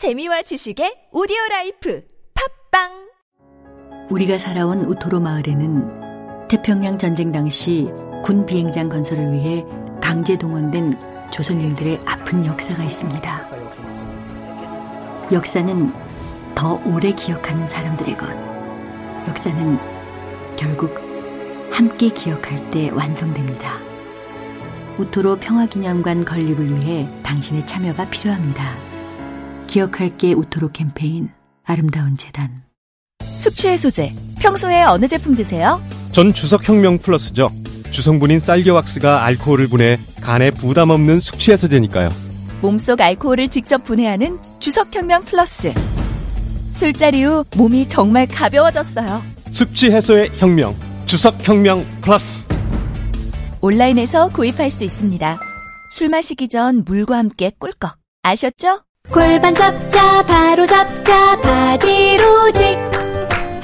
재미와 지식의 오디오 life 팟빵 우리가 살아온 우토로 마을에는 태평양 전쟁 당시 군 비행장 건설을 위해 강제 동원된 조선인들의 아픈 역사가 있습니다. 역사는 더 오래 기억하는 사람들의 것. 역사는 결국 함께 기억할 때 완성됩니다. 우토로 평화기념관 건립을 위해 당신의 참여가 필요합니다. 기억할게 우토로 캠페인 아름다운 재단 숙취해소제 평소에 어느 제품 드세요? 전 주석혁명 플러스죠. 주성분인 쌀겨왁스가 알코올을 분해 간에 부담 없는 숙취해소제니까요. 몸속 알코올을 직접 분해하는 주석혁명 플러스 술자리 후 몸이 정말 가벼워졌어요. 숙취 해소의 혁명. 주석혁명 플러스. 온라인에서 구입할 수 있습니다. 술 마시기 전 물과 함께 꿀꺽 아셨죠? 골반 잡자 바로 잡자 바디로직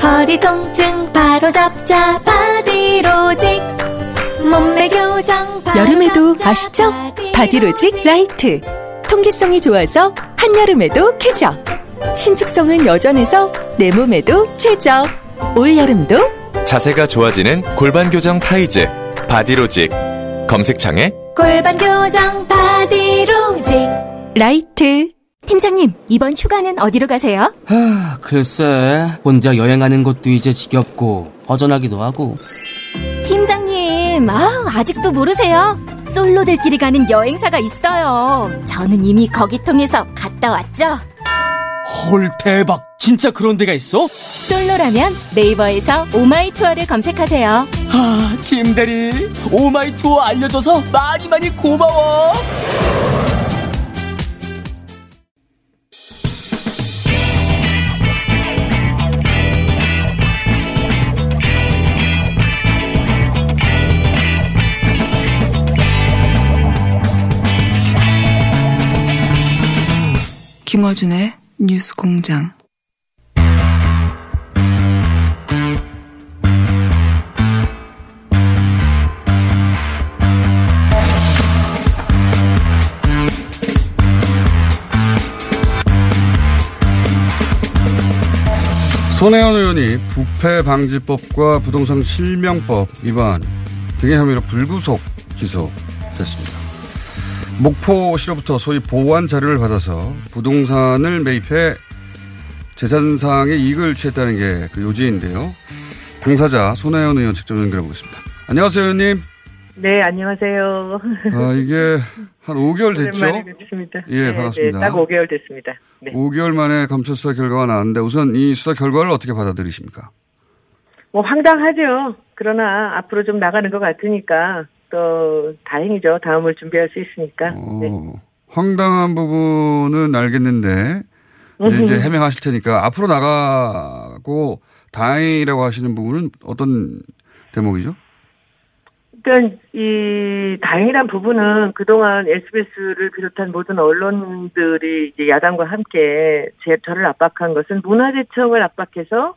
허리 통증 바로 잡자 바디로직 몸매 교정 바로 여름에도 잡자, 아시죠? 바디로직 라이트. 통기성이 좋아서 한여름에도 쾌적. 신축성은 여전해서 내 몸에도 최적. 올여름도 자세가 좋아지는 골반 교정 타이즈 바디로직 검색창에 골반 교정 바디로직 라이트. 팀장님, 이번 휴가는 어디로 가세요? 하, 글쎄, 혼자 여행하는 것도 이제 지겹고, 허전하기도 하고. 팀장님, 아, 아직도 모르세요? 솔로들끼리 가는 여행사가 있어요. 저는 이미 거기 통해서 갔다 왔죠. 헐, 대박! 진짜 그런 데가 있어? 솔로라면 네이버에서 오마이 투어를 검색하세요. 아, 김대리, 오마이 투어 알려줘서 많이 많이 고마워! 김어준의 뉴스 공장. 손혜원 의원이 부패 방지법과 부동산 실명법 위반 등의 혐의로 불구속 기소됐습니다. 목포시로부터 소위 보완 자료를 받아서 부동산을 매입해 재산상의 이익을 취했다는 게 그 요지인데요. 당사자 손혜원 의원 직접 연결해 보겠습니다. 안녕하세요, 의원님. 네, 안녕하세요. 아, 이게 한 5개월 됐죠? 예, 네, 반갑습니다. 네, 딱 5개월 됐습니다. 네. 5개월 만에 검찰 수사 결과가 나왔는데 우선 이 수사 결과를 어떻게 받아들이십니까? 뭐 황당하죠. 그러나 앞으로 좀 나가는 것 같으니까 또 다행이죠. 다음을 준비할 수 있으니까. 네. 어, 황당한 부분은 알겠는데 이제, 이제 해명하실 테니까 앞으로 나가고 다행이라고 하시는 부분은 어떤 대목이죠? 그러니까 이 다행이란 부분은 그동안 SBS를 비롯한 모든 언론들이 이제 야당과 함께 제 저를 압박한 것은 문화재청을 압박해서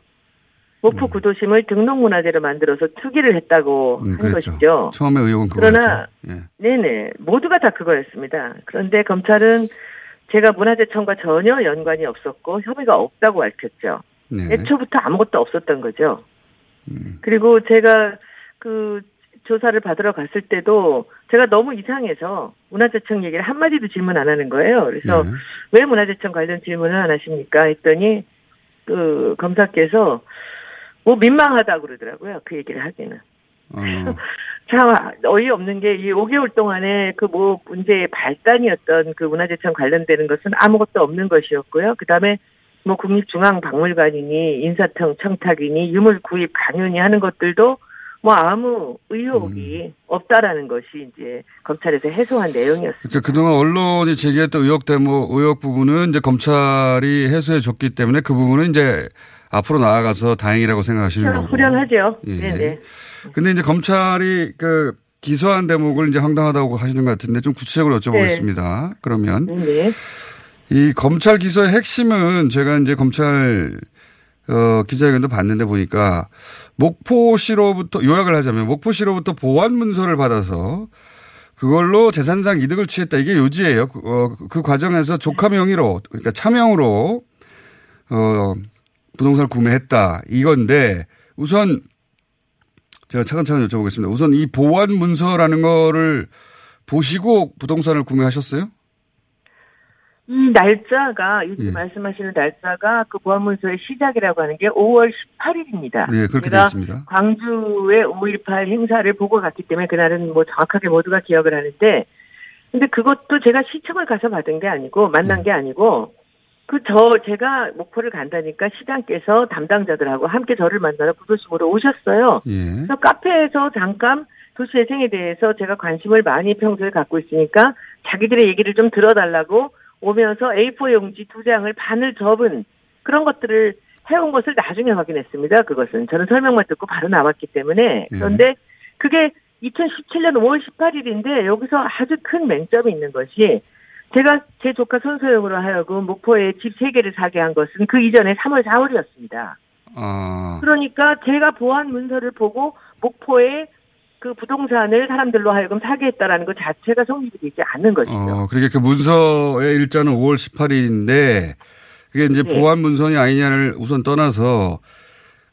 목포 구도심을 등록문화재로 만들어서 투기를 했다고 음, 한 그랬죠. 것이죠. 처음에 의혹은 그거였죠. 그러나 예. 네네 모두가 다 그거였습니다. 그런데 검찰은 제가 문화재청과 전혀 연관이 없었고 혐의가 없다고 밝혔죠. 네. 애초부터 아무것도 없었던 거죠. 음. 그리고 제가 그 조사를 받으러 갔을 때도 제가 너무 이상해서 문화재청 얘기를 한마디도 질문 안 하는 거예요. 그래서 네. 왜 문화재청 관련 질문을 안 하십니까? 했더니 그 검사께서 뭐 민망하다 그러더라고요. 그 얘기를 하기는. 어, 참 어이없는 게 이 5개월 동안에 그 뭐 문제의 발단이었던 그 문화재청 관련되는 것은 아무것도 없는 것이었고요. 그 다음에 뭐 국립중앙박물관이니 인사청 청탁이니 유물 구입 강연이 하는 것들도 뭐 아무 의혹이 없다라는 것이 이제 검찰에서 해소한 내용이었습니다. 그러니까 그동안 언론이 제기했던 의혹 대목, 의혹 부분은 이제 검찰이 해소해 줬기 때문에 그 부분은 이제 앞으로 나아가서 다행이라고 생각하시는 거고. 후련하죠. 예. 네네. 근데 이제 검찰이 그 기소한 대목을 이제 황당하다고 하시는 것 같은데 좀 구체적으로 여쭤보겠습니다. 그러면 네. 이 검찰 기소의 핵심은 제가 이제 검찰 어, 기자회견도 봤는데 보니까 목포시로부터 요약을 하자면 목포시로부터 보완 문서를 받아서 그걸로 재산상 이득을 취했다. 이게 요지예요. 그, 어, 그 과정에서 조카 명의로 그러니까 차명으로 어 부동산을 구매했다. 이건데 우선 제가 차근차근 여쭤보겠습니다. 우선 이 보완 문서라는 거를 보시고 부동산을 구매하셨어요? 이 날짜가 요즘 예. 말씀하시는 날짜가 그 보안문서의 시작이라고 하는 게 5월 18일입니다. 예, 그렇게 되어 있습니다. 광주의 5.18 행사를 보고 갔기 때문에 그날은 뭐 정확하게 모두가 기억을 하는데 근데 그것도 제가 시청을 가서 받은 게 아니고 만난 네. 게 아니고 그 저 제가 목포를 간다니까 시장께서 담당자들하고 함께 저를 만나러 부도심으로 오셨어요. 예. 그래서 카페에서 잠깐 도시재생에 대해서 제가 관심을 많이 평소에 갖고 있으니까 자기들의 얘기를 좀 들어달라고 오면서 A4 용지 두 장을 반을 접은 그런 것들을 해온 것을 나중에 확인했습니다. 그것은 저는 설명만 듣고 바로 나왔기 때문에 그런데 그게 2017년 5월 18일인데 여기서 아주 큰 맹점이 있는 것이 제가 제 조카 손소영으로 하여금 목포에 집 세 개를 사게 한 것은 그 이전에 3월 4월이었습니다. 아, 그러니까 제가 보안 문서를 보고 목포에 그 부동산을 사람들로 하여금 사게 했다라는 것 자체가 성립이 되지 않는 것이죠. 어, 그러니까 그 문서의 일자는 5월 18일인데 그게 이제 네. 보안 문서냐 아니냐를 우선 떠나서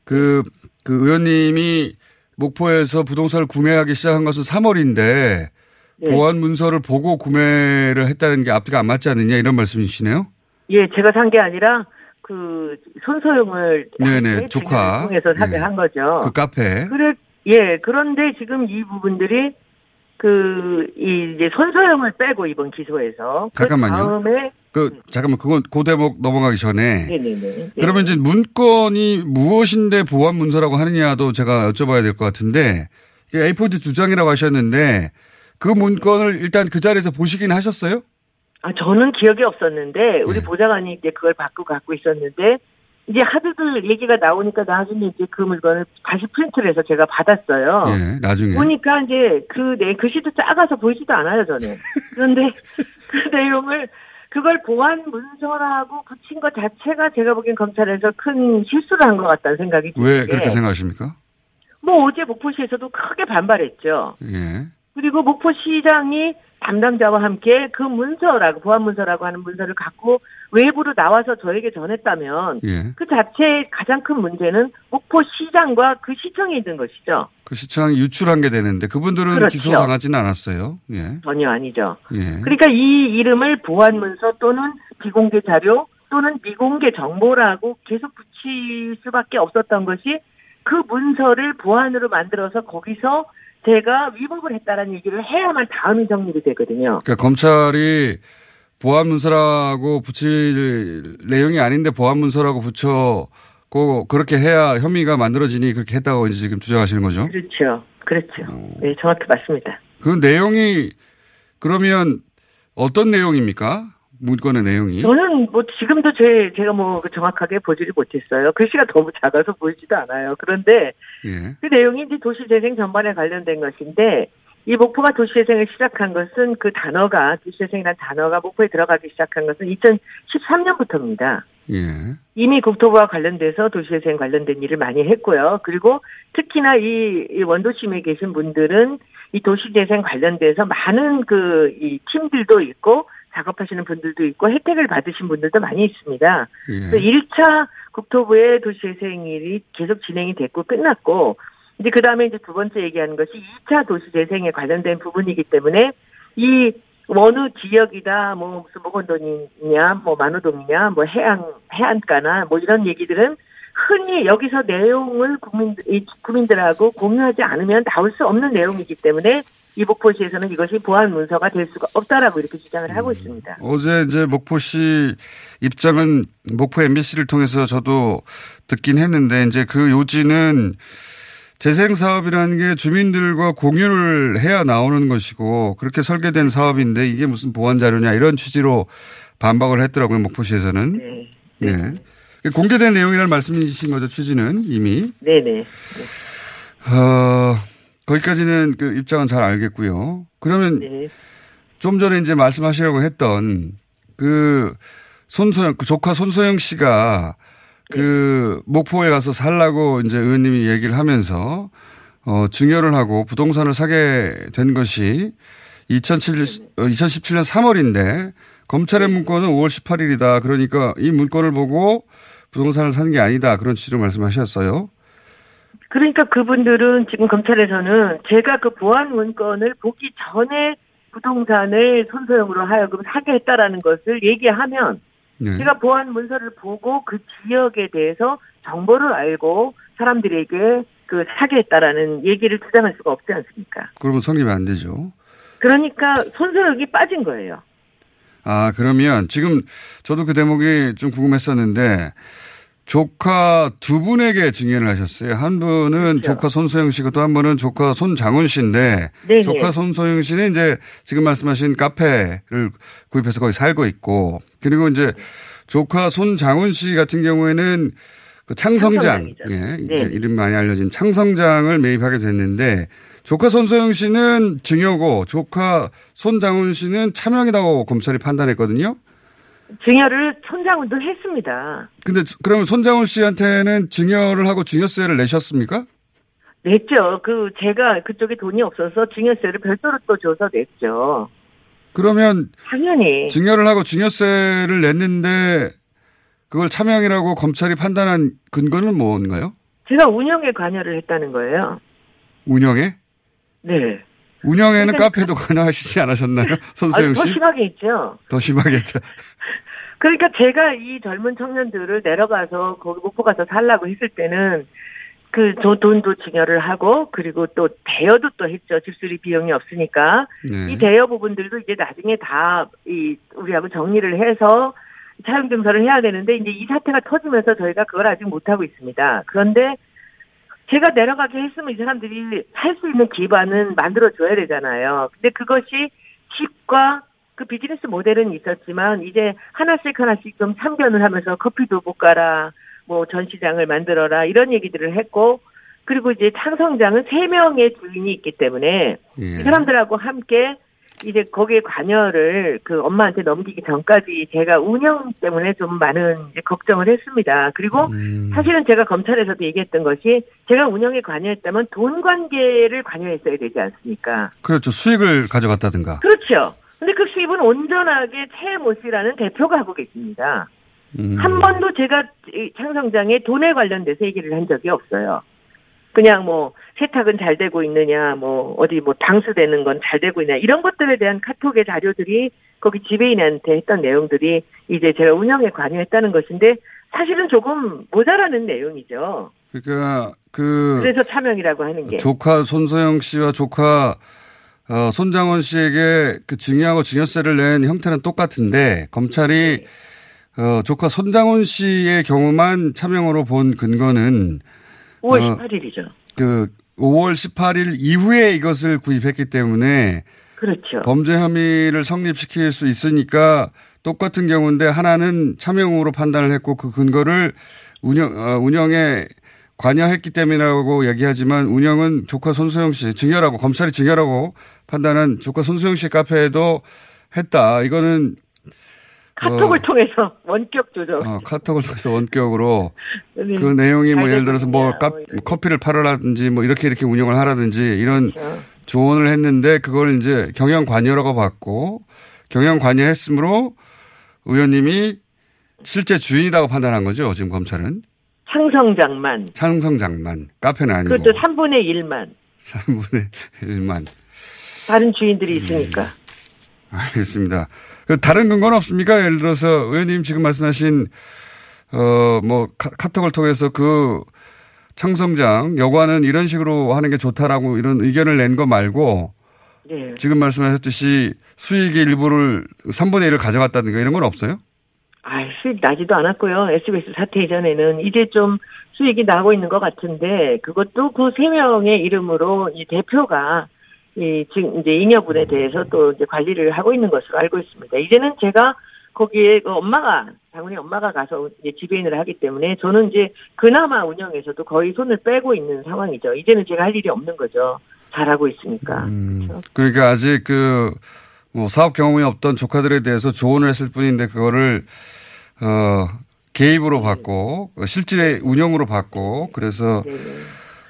그, 그 의원님이 목포에서 부동산을 구매하기 시작한 것은 3월인데 네. 보안 문서를 보고 구매를 했다는 게 앞뒤가 안 맞지 않느냐 이런 말씀이시네요? 예, 제가 산 게 아니라 그 손소영을 네네, 조카. 통해서 사게 네. 한 거죠. 그 카페. 그래, 예, 그런데 지금 이 부분들이 그, 이 이제 손소영을 빼고 이번 기소에서. 그 잠깐만요. 다음에. 그, 잠깐만, 그건 그 대목 넘어가기 전에. 네네네. 그러면 이제 문건이 무엇인데 보안 문서라고 하느냐도 제가 여쭤봐야 될 것 같은데 이게 A4 두 장이라고 하셨는데 그 문건을 일단 그 자리에서 보시긴 하셨어요? 아, 저는 기억이 없었는데, 우리 네. 보좌관이 이제 그걸 받고 갖고 있었는데, 이제 하드들 얘기가 나오니까 나중에 이제 그 물건을 다시 프린트를 해서 제가 받았어요. 예, 나중에. 보니까 이제 그, 내 글씨도 작아서 보이지도 않아요, 저는. 그런데 그 내용을, 그걸 보안 문서라고 붙인 것 자체가 제가 보기엔 검찰에서 큰 실수를 한 것 같다는 생각이 왜 드는데 그렇게 생각하십니까? 뭐 어제 목포시에서도 크게 반발했죠. 예. 그리고 목포시장이 담당자와 함께 그 문서라고 보안 문서라고 하는 문서를 갖고 외부로 나와서 저에게 전했다면 예. 그 자체의 가장 큰 문제는 목포시장과 그 시청에 있는 것이죠. 그 시청이 유출한 게 되는데 그분들은 그렇죠. 기소당하지는 않았어요. 예. 전혀 아니죠. 예. 그러니까 이 이름을 보안 문서 또는 비공개 자료 또는 미공개 정보라고 계속 붙일 수밖에 없었던 것이 그 문서를 보안으로 만들어서 거기서 제가 위법을 했다라는 얘기를 해야만 다음이 정립이 되거든요. 그러니까 검찰이 보안 문서라고 붙일 내용이 아닌데 보안 문서라고 붙여고 그렇게 해야 혐의가 만들어지니 그렇게 했다고 이제 지금 주장하시는 거죠? 그렇죠. 그렇죠. 네, 정확히 맞습니다. 그 내용이 그러면 어떤 내용입니까? 문건의 내용이? 저는 뭐 지금도 제 제가 뭐 정확하게 보지를 못했어요. 글씨가 너무 작아서 보이지도 않아요. 그런데 예. 그 내용이 이제 도시재생 전반에 관련된 것인데 이 목포가 도시재생을 시작한 것은 그 단어가 도시재생이라는 단어가 목포에 들어가기 시작한 것은 2013년부터입니다. 예. 이미 국토부와 관련돼서 도시재생 관련된 일을 많이 했고요. 그리고 특히나 이, 이 원도심에 계신 분들은 이 도시재생 관련돼서 많은 그 이 팀들도 있고 작업하시는 분들도 있고 혜택을 받으신 분들도 많이 있습니다. 예. 그래서 1차 국토부의 도시재생일이 계속 진행이 됐고 끝났고 이제 그 다음에 이제 두 번째 얘기하는 것이 2차 도시재생에 관련된 부분이기 때문에 이 어느 지역이다, 뭐 무슨 목원동이냐, 뭐 만호동이냐, 뭐 해안 해안가나 뭐 이런 얘기들은 흔히 여기서 내용을 국민 이 국민들하고 공유하지 않으면 나올 수 없는 내용이기 때문에 이 목포시에서는 이것이 보안 문서가 될 수가 없다라고 이렇게 주장을 하고 있습니다. 어제 이제 목포시 입장은 목포 MBC를 통해서 저도 듣긴 했는데 이제 그 요지는 재생 사업이라는 게 주민들과 공유를 해야 나오는 것이고 그렇게 설계된 사업인데 이게 무슨 보안 자료냐 이런 취지로 반박을 했더라고요 목포시에서는. 네. 네. 공개된 내용이라는 말씀이신 거죠 취지는 이미. 네네. 어, 거기까지는 그 입장은 잘 알겠고요. 그러면 네. 좀 전에 이제 말씀하시려고 했던 그 손소영, 그 조카 손소영 씨가 그 목포에 가서 살라고 이제 의원님이 얘기를 하면서 어, 증여를 하고 부동산을 사게 된 것이 2007, 2017년 3월인데 검찰의 문건은 5월 18일이다. 그러니까 이 문건을 보고 부동산을 사는 게 아니다. 그런 취지로 말씀하셨어요. 그러니까 그분들은 지금 검찰에서는 제가 그 보안 문건을 보기 전에 부동산을 손소형으로 하여금 사게 했다라는 것을 얘기하면 네. 제가 보안 문서를 보고 그 지역에 대해서 정보를 알고 사람들에게 그 사게 했다라는 얘기를 주장할 수가 없지 않습니까? 그러면 성립이 안 되죠. 그러니까 손소형이 빠진 거예요. 아, 그러면 지금 저도 그 대목이 좀 궁금했었는데 조카 두 분에게 증여를 하셨어요. 한 분은 조카 손소영 씨고 또 한 분은 조카 손장훈 씨인데 네네. 조카 손소영 씨는 이제 지금 말씀하신 카페를 구입해서 거기 살고 있고 그리고 이제 조카 손장훈 씨 같은 경우에는 그 창성장, 창성장이죠. 예, 이제 네. 이름 많이 알려진 창성장을 매입하게 됐는데 조카 손소영 씨는 증여고 조카 손장훈 씨는 차명이라고 검찰이 판단했거든요. 증여를 손장훈도 했습니다. 근데 그러면 손장훈 씨한테는 증여를 하고 증여세를 내셨습니까? 냈죠. 그 제가 그쪽에 돈이 없어서 증여세를 별도로 또 줘서 냈죠. 그러면 당연히 증여를 하고 증여세를 냈는데 그걸 차명이라고 검찰이 판단한 근거는 뭔가요? 제가 운영에 관여를 했다는 거예요. 운영에? 네. 운영에는 카페도 관여하시지 않으셨나요? 손소영 아, 더 씨? 심하게 있죠. 더 심하겠다. 그러니까 제가 이 젊은 청년들을 내려가서 거기 목포 가서 살라고 했을 때는 그 저 돈도 증여를 하고 그리고 또 대여도 또 했죠. 집수리 비용이 없으니까 네. 이 대여 부분들도 이제 나중에 다 이 우리하고 정리를 해서 차용 증서를 해야 되는데 이제 이 사태가 터지면서 저희가 그걸 아직 못 하고 있습니다. 그런데 제가 내려가게 했으면 이 사람들이 살수 있는 기반은 만들어 줘야 되잖아요. 근데 그것이 집과 그 비즈니스 모델은 있었지만 이제 하나씩 하나씩 좀 참견을 하면서 커피도 볶아라, 뭐 전시장을 만들어라 이런 얘기들을 했고 그리고 이제 창성장은 세 명의 주인이 있기 때문에 예. 이 사람들하고 함께 이제 거기에 관여를 그 엄마한테 넘기기 전까지 제가 운영 때문에 좀 많은 이제 걱정을 했습니다. 그리고 음. 사실은 제가 검찰에서도 얘기했던 것이 제가 운영에 관여했다면 돈 관계를 관여했어야 되지 않습니까? 그렇죠. 수익을 가져갔다든가. 그렇죠. 근데 그 수입은 온전하게 최모 씨라는 대표가 하고 계십니다. 음. 한 번도 제가 이 창성장에 돈에 관련돼서 얘기를 한 적이 없어요. 그냥 뭐 세탁은 잘 되고 있느냐, 뭐 어디 뭐 방수되는 건 잘 되고 있냐 이런 것들에 대한 카톡의 자료들이 거기 지배인한테 했던 내용들이 이제 제가 운영에 관여했다는 것인데 사실은 조금 모자라는 내용이죠. 그러니까 그 그래서 차명이라고 하는 게 조카 손소영 씨와 조카 어, 손장원 씨에게 그 증여하고 증여세를 낸 형태는 똑같은데 검찰이 어, 조카 손장원 씨의 경우만 차명으로 본 근거는 5월 어, 18일이죠. 그 5월 18일 이후에 이것을 구입했기 때문에 그렇죠. 범죄 혐의를 성립시킬 수 있으니까 똑같은 경우인데 하나는 차명으로 판단을 했고 그 근거를 운영 어, 운영에 관여했기 때문이라고 얘기하지만 운영은 조카 손소영 씨 증여라고 검찰이 증여라고 판단한 조카 손소영 씨 카페에도 했다. 이거는 카톡을 어, 통해서 원격 조정. 어, 카톡을 통해서 원격으로 네. 그 내용이 뭐잘 예를 들어서 뭐 카, 뭐 커피를 팔아라든지 뭐 이렇게 이렇게 운영을 하라든지 이런 그렇죠. 조언을 했는데 그걸 이제 경영 관여라고 봤고 경영 관여했으므로 의원님이 실제 주인이라고 판단한 거죠. 지금 검찰은 창성장만. 창성장만 카페는 아니고 그것도 3분의 1만. 3분의 1만 다른 주인들이 있으니까. 알겠습니다. 그 다른 근거는 없습니까? 예를 들어서 의원님 지금 말씀하신 어 뭐 카톡을 통해서 그 창성장 여관은 이런 식으로 하는 게 좋다라고 이런 의견을 낸 거 말고 네. 지금 말씀하셨듯이 수익의 일부를 3분의 1을 가져갔다든가 이런 건 없어요? 아, 수익 나지도 않았고요. SBS 사태 이전에는 이제 좀 수익이 나고 있는 것 같은데 그것도 그 세 명의 이름으로 이 대표가 이 지금 이제 잉여분에 대해서 또 이제 관리를 하고 있는 것으로 알고 있습니다. 이제는 제가 거기에 그 엄마가 당연히 엄마가 가서 이제 지배인을 하기 때문에 저는 이제 그나마 운영에서도 거의 손을 빼고 있는 상황이죠. 이제는 제가 할 일이 없는 거죠. 잘하고 있으니까. 그렇죠? 그러니까 아직 그, 뭐 사업 경험이 없던 조카들에 대해서 조언을 했을 뿐인데 그거를, 어, 개입으로 받고, 실질의 운영으로 받고, 그래서 네네.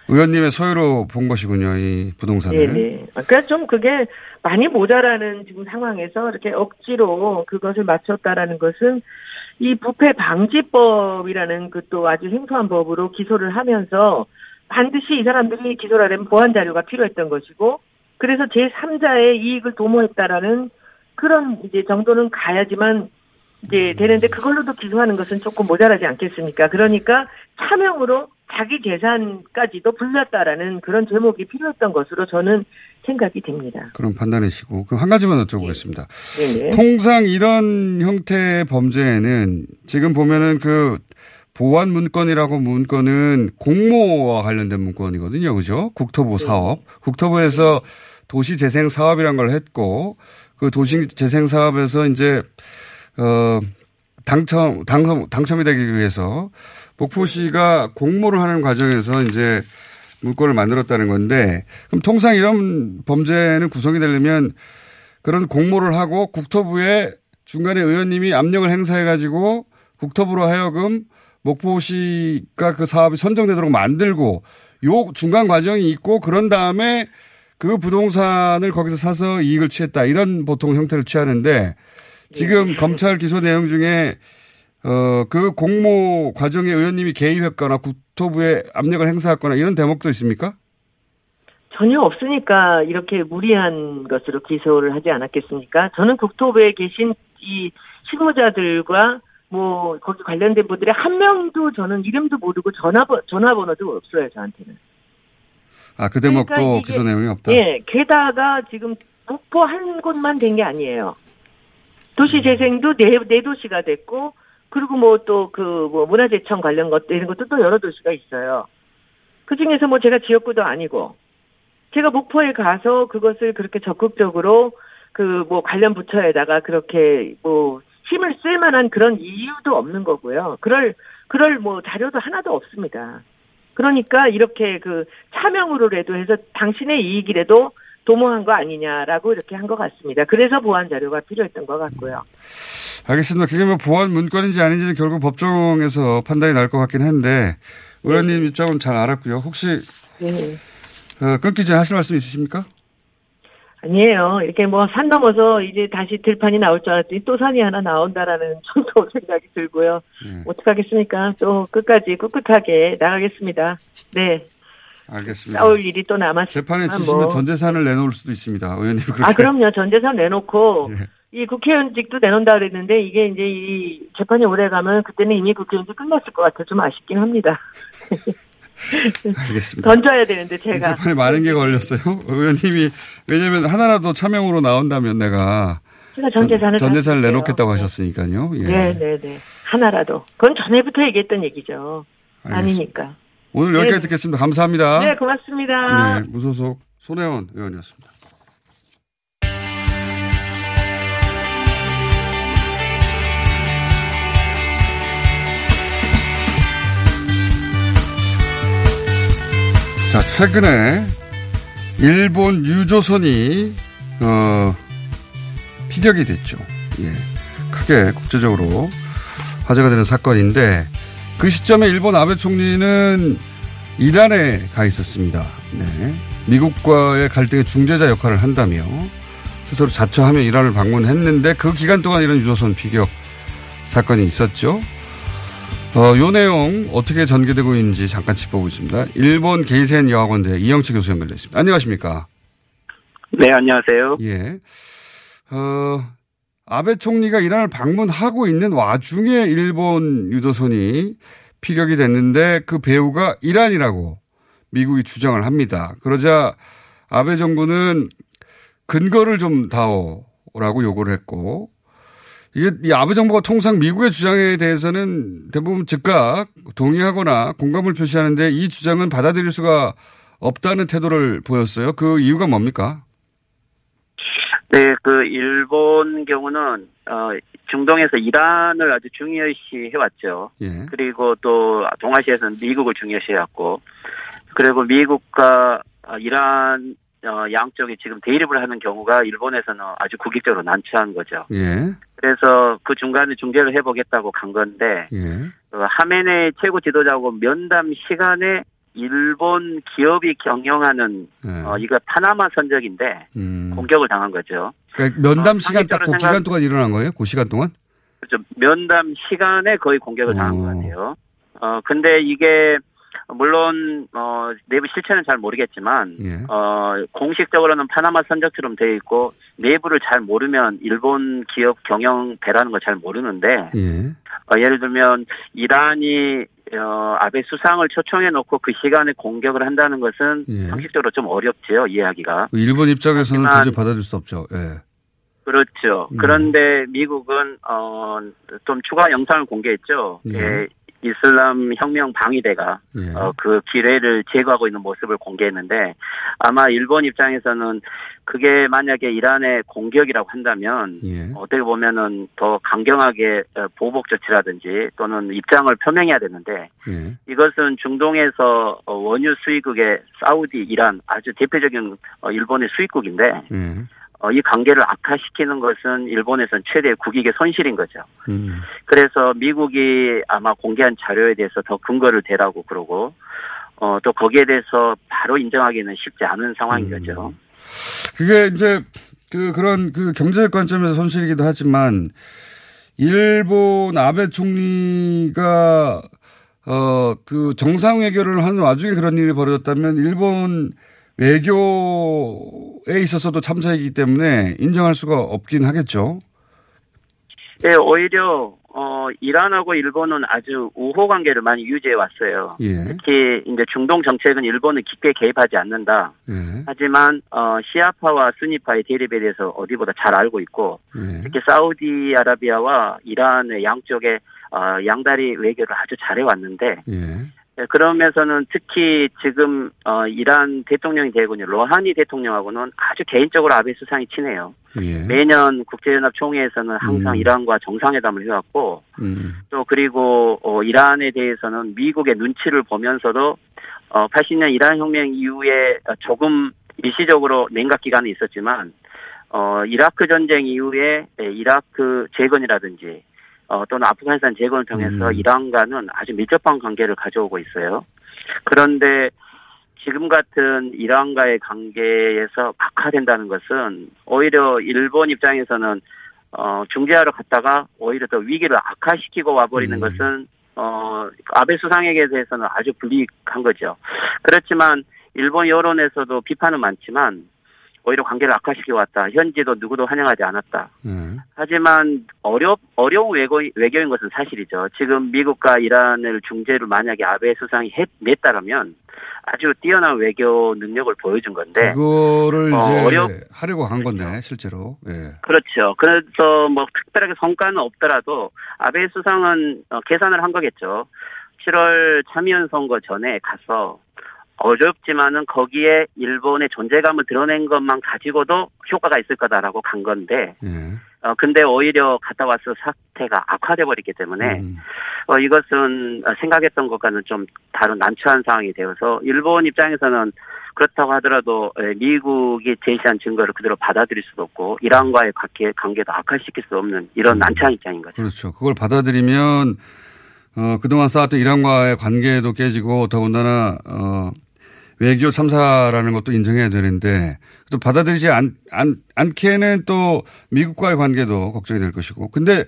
의원님의 소유로 본 것이군요, 이 부동산을. 네네. 그러니까 좀 그게 많이 모자라는 지금 상황에서 이렇게 억지로 그것을 맞췄다라는 것은 이 부패 방지법이라는 그 또 아주 생소한 법으로 기소를 하면서 반드시 이 사람들이 기소를 하려면 보안 자료가 필요했던 것이고 그래서 제3자의 이익을 도모했다라는 그런 이제 정도는 가야지만 이제 되는데 그걸로도 기소하는 것은 조금 모자라지 않겠습니까? 그러니까 차명으로 자기 재산까지도 불렸다라는 그런 제목이 필요했던 것으로 저는 생각이 됩니다. 그런 판단이시고 그럼 한 가지만 여쭤보겠습니다. 네네. 통상 이런 형태의 범죄에는 지금 보면은 그 보안 문건이라고 문건은 공모와 관련된 문건이거든요. 그죠? 국토부 사업. 국토부에서 도시 재생 사업이란 걸 했고 그 도시 재생 사업에서 이제 어 당첨 당첨 당첨이 되기 위해서 목포시가 공모를 하는 과정에서 이제 문건을 만들었다는 건데 그럼 통상 이런 범죄는 구성이 되려면 그런 공모를 하고 국토부에 중간에 의원님이 압력을 행사해 가지고 국토부로 하여금 목포시가 그 사업이 선정되도록 만들고 요 중간 과정이 있고 그런 다음에 그 부동산을 거기서 사서 이익을 취했다. 이런 보통 형태를 취하는데 지금 검찰 기소 내용 중에 어, 그 공모 과정에 의원님이 개입했거나 국토부에 압력을 행사했거나 이런 대목도 있습니까? 전혀 없으니까 이렇게 무리한 것으로 기소를 하지 않았겠습니까? 저는 국토부에 계신 이 실무자들과 뭐 거기 관련된 분들의 한 명도 저는 이름도 모르고 전화번 전화번호도 없어요 저한테는. 아 그 대목도 그러니까 기소 내용이 없다. 예, 게다가 지금 목포 한 곳만 된 게 아니에요. 도시 재생도 네, 네 도시가 됐고, 그리고 뭐 또 그 뭐 문화재청 관련 것 이런 것도 또 여러 도시가 있어요. 그 중에서 뭐 제가 지역구도 아니고, 제가 목포에 가서 그것을 그렇게 적극적으로 그 뭐 관련 부처에다가 그렇게 뭐 힘을 쓸 만한 그런 이유도 없는 거고요. 그럴, 그럴 뭐 자료도 하나도 없습니다. 그러니까 이렇게 그 차명으로라도 해서 당신의 이익이라도 도모한 거 아니냐라고 이렇게 한 것 같습니다. 그래서 보안 자료가 필요했던 것 같고요. 알겠습니다. 그게 뭐 보안 문건인지 아닌지는 결국 법정에서 판단이 날 것 같긴 한데 의원님 입장은 잘 알았고요. 혹시 네. 어, 끊기 전에 하실 말씀 있으십니까? 아니에요. 이렇게 뭐 산 넘어서 이제 다시 들판이 나올 줄 알았더니 또 산이 하나 나온다라는 정도 생각이 들고요. 네. 어떡하겠습니까? 또 끝까지 꿋꿋하게 나가겠습니다. 네. 알겠습니다. 싸울 일이 또 남았습니다. 재판에 지시면 뭐. 전 재산을 내놓을 수도 있습니다. 의원님 그렇게. 아, 그럼요. 전 재산 내놓고, 예. 이 국회의원직도 내놓는다 그랬는데, 이게 이제 이 재판이 오래 가면 그때는 이미 국회의원직 끝났을 것 같아. 좀 아쉽긴 합니다. 알겠습니다. 던져야 되는데, 이 제가. 재판에 많은 게 걸렸어요. 의원님이 왜냐하면 하나라도 차명으로 나온다면 내가 제가 전 재산을. 전 재산을 가질게요. 내놓겠다고 하셨으니까요. 예. 네 네 네. 하나라도. 그건 전에부터 얘기했던 얘기죠. 알겠습니다. 아니니까. 오늘 여기까지 네. 듣겠습니다. 감사합니다. 네, 고맙습니다. 네, 무소속 손혜원 의원이었습니다. 자, 최근에 일본 유조선이 어 피격이 됐죠. 예. 크게 국제적으로 화제가 되는 사건인데 그 시점에 일본 아베 총리는 이란에 가 있었습니다. 네. 미국과의 갈등의 중재자 역할을 한다며 스스로 자처하며 이란을 방문했는데 그 기간 동안 이런 유조선 피격 사건이 있었죠. 어, 요 내용 어떻게 전개되고 있는지 잠깐 짚어보겠습니다. 일본 게이센 여학원대 이영치 교수 연결되어 있습니다. 안녕하십니까? 네, 안녕하세요. 예. 어, 아베 총리가 이란을 방문하고 있는 와중에 일본 유도선이 피격이 됐는데 그 배우가 이란이라고 미국이 주장을 합니다. 그러자 아베 정부는 근거를 좀 다오라고 요구를 했고 이게 이 아베 정부가 통상 미국의 주장에 대해서는 대부분 즉각 동의하거나 공감을 표시하는데 이 주장은 받아들일 수가 없다는 태도를 보였어요. 그 이유가 뭡니까? 네, 그 일본 경우는 어 중동에서 이란을 아주 중요시 해왔죠. 예. 그리고 또 동아시아에서는 미국을 중요시 해왔고, 그리고 미국과 어, 이란 어, 양쪽이 지금 대립을 하는 경우가 일본에서는 아주 국익적으로 난처한 거죠. 예. 그래서 그 중간에 중재를 해보겠다고 간 건데 예. 그 하메네 최고 지도자하고 면담 시간에 일본 기업이 경영하는 네. 어 이거 파나마 선적인데 음. 공격을 당한 거죠. 그러니까 면담 어, 시간 딱그 상식적으로 기간 동안 일어난 거예요? 그 시간 동안? 그렇죠. 면담 시간에 거의 공격을 당한 어. 것 같아요. 어 근데 이게 물론 어 내부 실체는 잘 모르겠지만 예. 어 공식적으로는 파나마 선적처럼 되어 있고 내부를 잘 모르면 일본 기업 경영 배라는 걸 잘 모르는데 예. 어, 예를 들면 이란이 어, 아베 수상을 초청해 놓고 그 시간에 공격을 한다는 것은 예. 상식적으로 좀 어렵지요 이해하기가. 일본 입장에서는 도저히 받아들일 수 없죠. 예. 그렇죠. 음. 그런데 미국은 어, 좀 추가 영상을 공개했죠. 예. 예, 이슬람 혁명 방위대가 예. 어, 그 기뢰를 제거하고 있는 모습을 공개했는데 아마 일본 입장에서는 그게 만약에 이란의 공격이라고 한다면 예. 어떻게 보면은 더 강경하게 어, 보복 조치라든지 또는 입장을 표명해야 되는데 예. 이것은 중동에서 어, 원유 수입국의 사우디, 이란 아주 대표적인 어, 일본의 수입국인데 예. 어, 이 관계를 악화시키는 것은 일본에선 최대 국익의 손실인 거죠. 음. 그래서 미국이 아마 공개한 자료에 대해서 더 근거를 대라고 그러고 어, 또 거기에 대해서 바로 인정하기는 쉽지 않은 상황인 음. 거죠. 그게 이제 그 그런 그 경제적 관점에서 손실이기도 하지만 일본 아베 총리가 어 그 정상 외교를 하는 와중에 그런 일이 벌어졌다면 일본 외교에 있어서도 참사이기 때문에 인정할 수가 없긴 하겠죠. 예, 오히려 어 이란하고 일본은 아주 우호 관계를 많이 유지해 왔어요. 예. 특히 이제 중동 정책은 일본은 깊게 개입하지 않는다. 예. 하지만 어 시아파와 수니파의 대립에 대해서 어디보다 잘 알고 있고 예. 특히 사우디아라비아와 이란의 양쪽에 어 양다리 외교를 아주 잘해 왔는데 예. 예, 그러면서는 특히 지금 어 이란 대통령이 되고 있는 로하니 대통령하고는 아주 개인적으로 아베 수상이 친해요. 예. 매년 국제연합 총회에서는 항상 음. 이란과 정상회담을 해왔고 음. 또 그리고 어, 이란에 대해서는 미국의 눈치를 보면서도 어, 80년 이란 혁명 이후에 조금 일시적으로 냉각 기간이 있었지만 어, 이라크 전쟁 이후에 예, 이라크 재건이라든지 어, 또는 아프가니스탄 재건을 통해서 음. 이란과는 아주 밀접한 관계를 가져오고 있어요. 그런데 지금 같은 이란과의 관계에서 악화된다는 것은 오히려 일본 입장에서는 어, 중재하러 갔다가 오히려 더 위기를 악화시키고 와버리는 음. 것은 어, 아베 수상에게 대해서는 아주 불이익한 거죠. 그렇지만 일본 여론에서도 비판은 많지만 오히려 관계를 악화시켜 왔다. 현지도 누구도 환영하지 않았다. 예. 하지만 어렵 어려운 외교, 외교인 것은 사실이죠. 지금 미국과 이란을 중재를 만약에 아베 수상이 했다라면 아주 뛰어난 외교 능력을 보여준 건데 그거를 어, 이제 어렵- 하려고 한 건데 실제로. 예. 그렇죠. 그래서 뭐 특별하게 성과는 없더라도 아베 수상은 어, 계산을 한 거겠죠. 7월 참의원 선거 전에 가서 어렵지만은 거기에 일본의 존재감을 드러낸 것만 가지고도 효과가 있을 거다라고 간 건데, 예. 어, 근데 오히려 갔다 와서 사태가 악화돼 버리기 때문에, 음. 어, 이것은 어, 생각했던 것과는 좀 다른 난처한 상황이 되어서 일본 입장에서는 그렇다고 하더라도 에, 미국이 제시한 증거를 그대로 받아들일 수도 없고 이란과의 관계, 관계도 악화시킬 수 없는 이런 음. 난처한 입장인 거죠. 그렇죠. 그걸 받아들이면 어, 그동안 쌓았던 이란과의 관계도 깨지고 더군다나 어, 외교 참사라는 것도 인정해야 되는데 또 받아들이지 않, 않, 않기에는 또 미국과의 관계도 걱정이 될 것이고 근데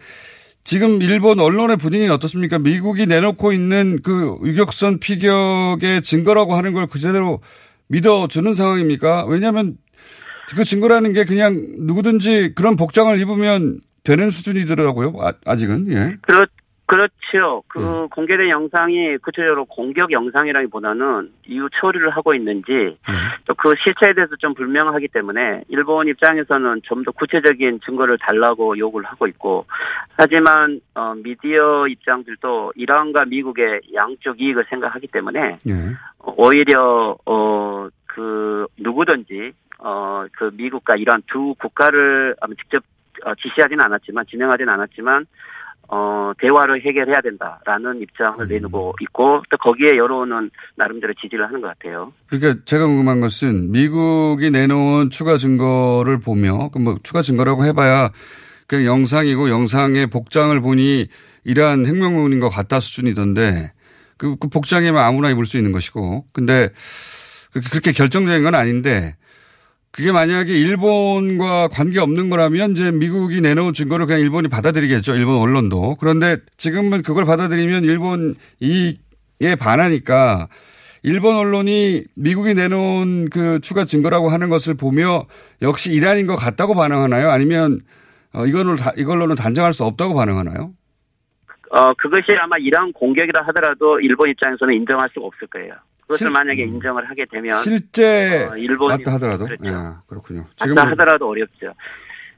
지금 일본 언론의 분위기는 어떻습니까? 미국이 내놓고 있는 그 유격선 피격의 증거라고 하는 걸 그대로 믿어주는 상황입니까? 왜냐하면 그 증거라는 게 그냥 누구든지 그런 복장을 입으면 되는 수준이더라고요. 아, 아직은 예. 그렇, 그렇죠. 그 음. 공개된 영상이 구체적으로 공격 영상이라기보다는 이후 처리를 하고 있는지 또그 실체에 대해서 좀 불명하기 때문에 일본 입장에서는 좀 더 구체적인 증거를 달라고 요구를 하고 있고 하지만 어, 미디어 입장들도 이란과 미국의 양쪽 이익을 생각하기 때문에 예. 어, 오히려 어 그 누구든지 어 그 미국과 이란 두 국가를 직접 어, 지시하지는 않았지만 진행하지는 않았지만 어 대화를 해결해야 된다라는 입장을 내놓고 있고 또 거기에 여론은 나름대로 지지를 하는 것 같아요. 그러니까 제가 궁금한 것은 미국이 내놓은 추가 증거를 보며 그뭐 추가 증거라고 해봐야 그냥 영상이고 영상의 복장을 보니 이란 핵명문인 것 같다 수준이던데 그, 그 복장이면 아무나 입을 수 있는 것이고. 근데 그- 그렇게 결정된 건 아닌데 그게 만약에 일본과 관계 없는 거라면 이제 미국이 내놓은 증거를 그냥 일본이 받아들이겠죠. 일본 언론도. 그런데 지금은 그걸 받아들이면 일본 이익에 반하니까 일본 언론이 미국이 내놓은 그 추가 증거라고 하는 것을 보며 역시 이란인 것 같다고 반응하나요? 아니면 어, 이걸로 다, 이걸로는 단정할 수 없다고 반응하나요? 어, 그것이 아마 이란 공격이라 하더라도 일본 입장에서는 인정할 수가 없을 거예요. 그것을 실- 만약에 인정을 하게 되면 실제 어, 일본이 맞다 하더라도 그렇죠. 예, 그렇군요. 맞다 하더라도 어렵죠.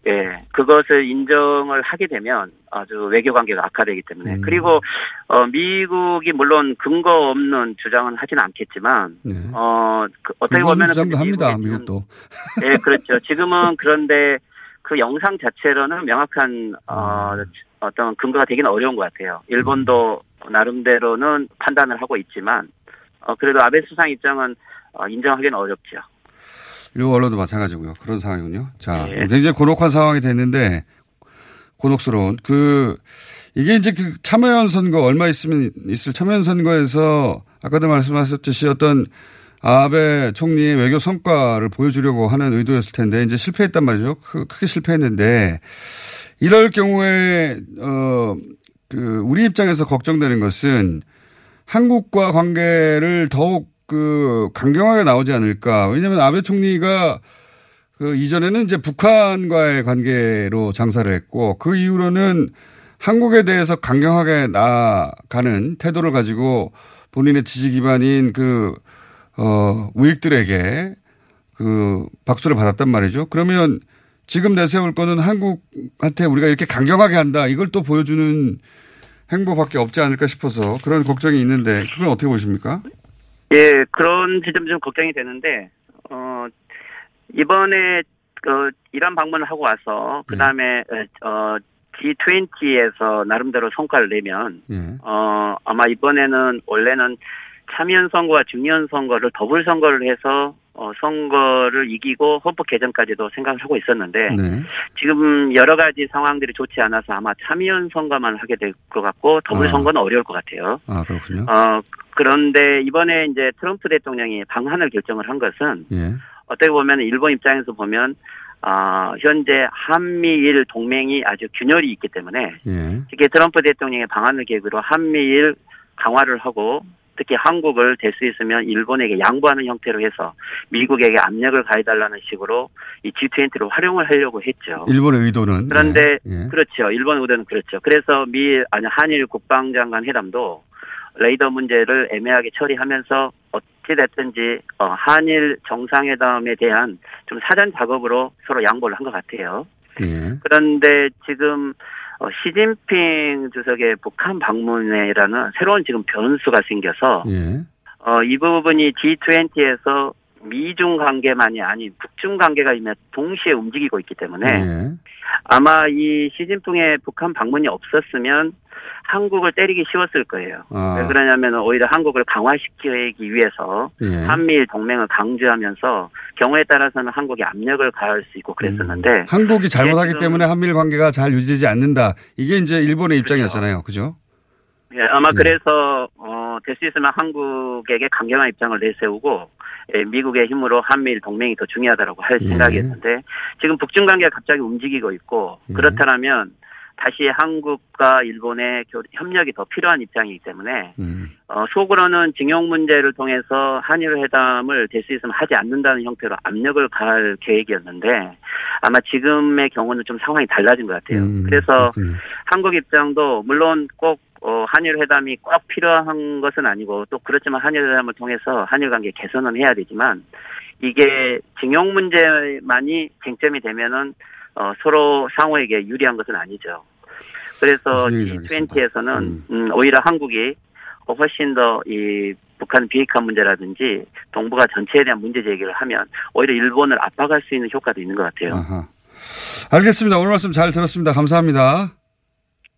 예, 그것을 인정을 하게 되면 아주 외교 관계가 악화되기 때문에 음. 그리고 어 미국이 물론 근거 없는 주장은 하지는 않겠지만 어 그, 어떻게 네. 보면은 주장도 합니다. 미국도. 예, 그렇죠. 지금은 그런데 그 영상 자체로는 명확한 어, 음. 어떤 근거가 되기는 어려운 것 같아요. 일본도 나름대로는 판단을 하고 있지만 어, 그래도 아베 수상 입장은 어, 인정하기는 어렵죠. 일본 언론도 마찬가지고요. 그런 상황이군요. 자, 예. 굉장히 곤혹한 상황이 됐는데 곤혹스러운 그 이게 이제 그 참여연 선거 얼마 있으면 있을 참여연 선거에서 아까도 말씀하셨듯이 어떤 아베 총리의 외교 성과를 보여주려고 하는 의도였을 텐데 이제 실패했단 말이죠. 크, 크게 실패했는데 이럴 경우에 어 그 우리 입장에서 걱정되는 것은 한국과 관계를 더욱 그 강경하게 나오지 않을까. 왜냐하면 아베 총리가 그 이전에는 이제 북한과의 관계로 장사를 했고 그 이후로는 한국에 대해서 강경하게 나아가는 태도를 가지고 본인의 지지 기반인 그, 어, 우익들에게 그 박수를 받았단 말이죠. 그러면 지금 내세울 거는 한국한테 우리가 이렇게 강경하게 한다. 이걸 또 보여주는 행보밖에 없지 않을까 싶어서 그런 걱정이 있는데 그건 어떻게 보십니까? 예, 그런 지점 좀 걱정이 되는데, 어, 이번에, 그, 이란 방문을 하고 와서, 그 다음에, 어, G20에서 나름대로 성과를 내면, 예. 어, 아마 이번에는 원래는 참의원 선거와 중의원 선거를 더블 선거를 해서, 어, 선거를 이기고 헌법 개정까지도 생각을 하고 있었는데, 네. 지금 여러 가지 상황들이 좋지 않아서 아마 참의원 선거만 하게 될 것 같고, 더블 아. 선거는 어려울 것 같아요. 아, 그렇군요. 어, 그런데 이번에 이제 트럼프 대통령이 방한을 결정을 한 것은 예. 어떻게 보면 일본 입장에서 보면 어, 현재 한미일 동맹이 아주 균열이 있기 때문에 예. 특히 트럼프 대통령의 방한을 계기로 한미일 강화를 하고 특히 한국을 될 수 있으면 일본에게 양보하는 형태로 해서 미국에게 압력을 가해달라는 식으로 이 G20를 활용을 하려고 했죠. 일본의 의도는 그런데 예. 예. 그렇죠. 일본 의도는 그렇죠. 그래서 미 아니 한일 국방장관 회담도 레이더 문제를 애매하게 처리하면서 어찌 됐든지 어, 한일 정상회담에 대한 좀 사전 작업으로 서로 양보를 한 것 같아요. 예. 그런데 지금 어, 시진핑 주석의 북한 방문회라는 새로운 지금 변수가 생겨서 예. 어, 이 부분이 G20에서 미중 관계만이 아닌 북중 관계가 이미 동시에 움직이고 있기 때문에 예. 아마 이 시진핑의 북한 방문이 없었으면 한국을 때리기 쉬웠을 거예요. 아. 왜 그러냐면 오히려 한국을 강화시키기 위해서 예. 한미일 동맹을 강조하면서 경우에 따라서는 한국에 압력을 가할 수 있고 그랬었는데 음. 한국이 잘못하기 때문에 한미일 관계가 잘 유지되지 않는다. 이게 이제 일본의 입장이었잖아요. 그죠? 예, 아마 예. 그래서 어, 될 수 있으면 한국에게 강경한 입장을 내세우고 예, 미국의 힘으로 한미일 동맹이 더 중요하다라고 할 예. 생각이었는데 지금 북중 관계가 갑자기 움직이고 있고 예. 그렇다면 다시 한국과 일본의 교- 협력이 더 필요한 입장이기 때문에 음. 어, 속으로는 징용 문제를 통해서 한일 회담을 될 수 있으면 하지 않는다는 형태로 압력을 가할 계획이었는데 아마 지금의 경우는 좀 상황이 달라진 것 같아요. 음, 그래서 그렇군요. 한국 입장도 물론 꼭 어, 한일 회담이 꼭 필요한 것은 아니고 또 그렇지만 한일 회담을 통해서 한일 관계 개선은 해야 되지만 이게 징용 문제만이 쟁점이 되면은 어, 서로 상호에게 유리한 것은 아니죠. 그래서 무슨 얘기인지 알겠습니다. G20에서는 음, 오히려 한국이 어, 훨씬 더 이 북한 비핵화 문제라든지 동북아 전체에 대한 문제 제기를 하면 오히려 일본을 압박할 수 있는 효과도 있는 것 같아요. 아하. 알겠습니다. 오늘 말씀 잘 들었습니다. 감사합니다.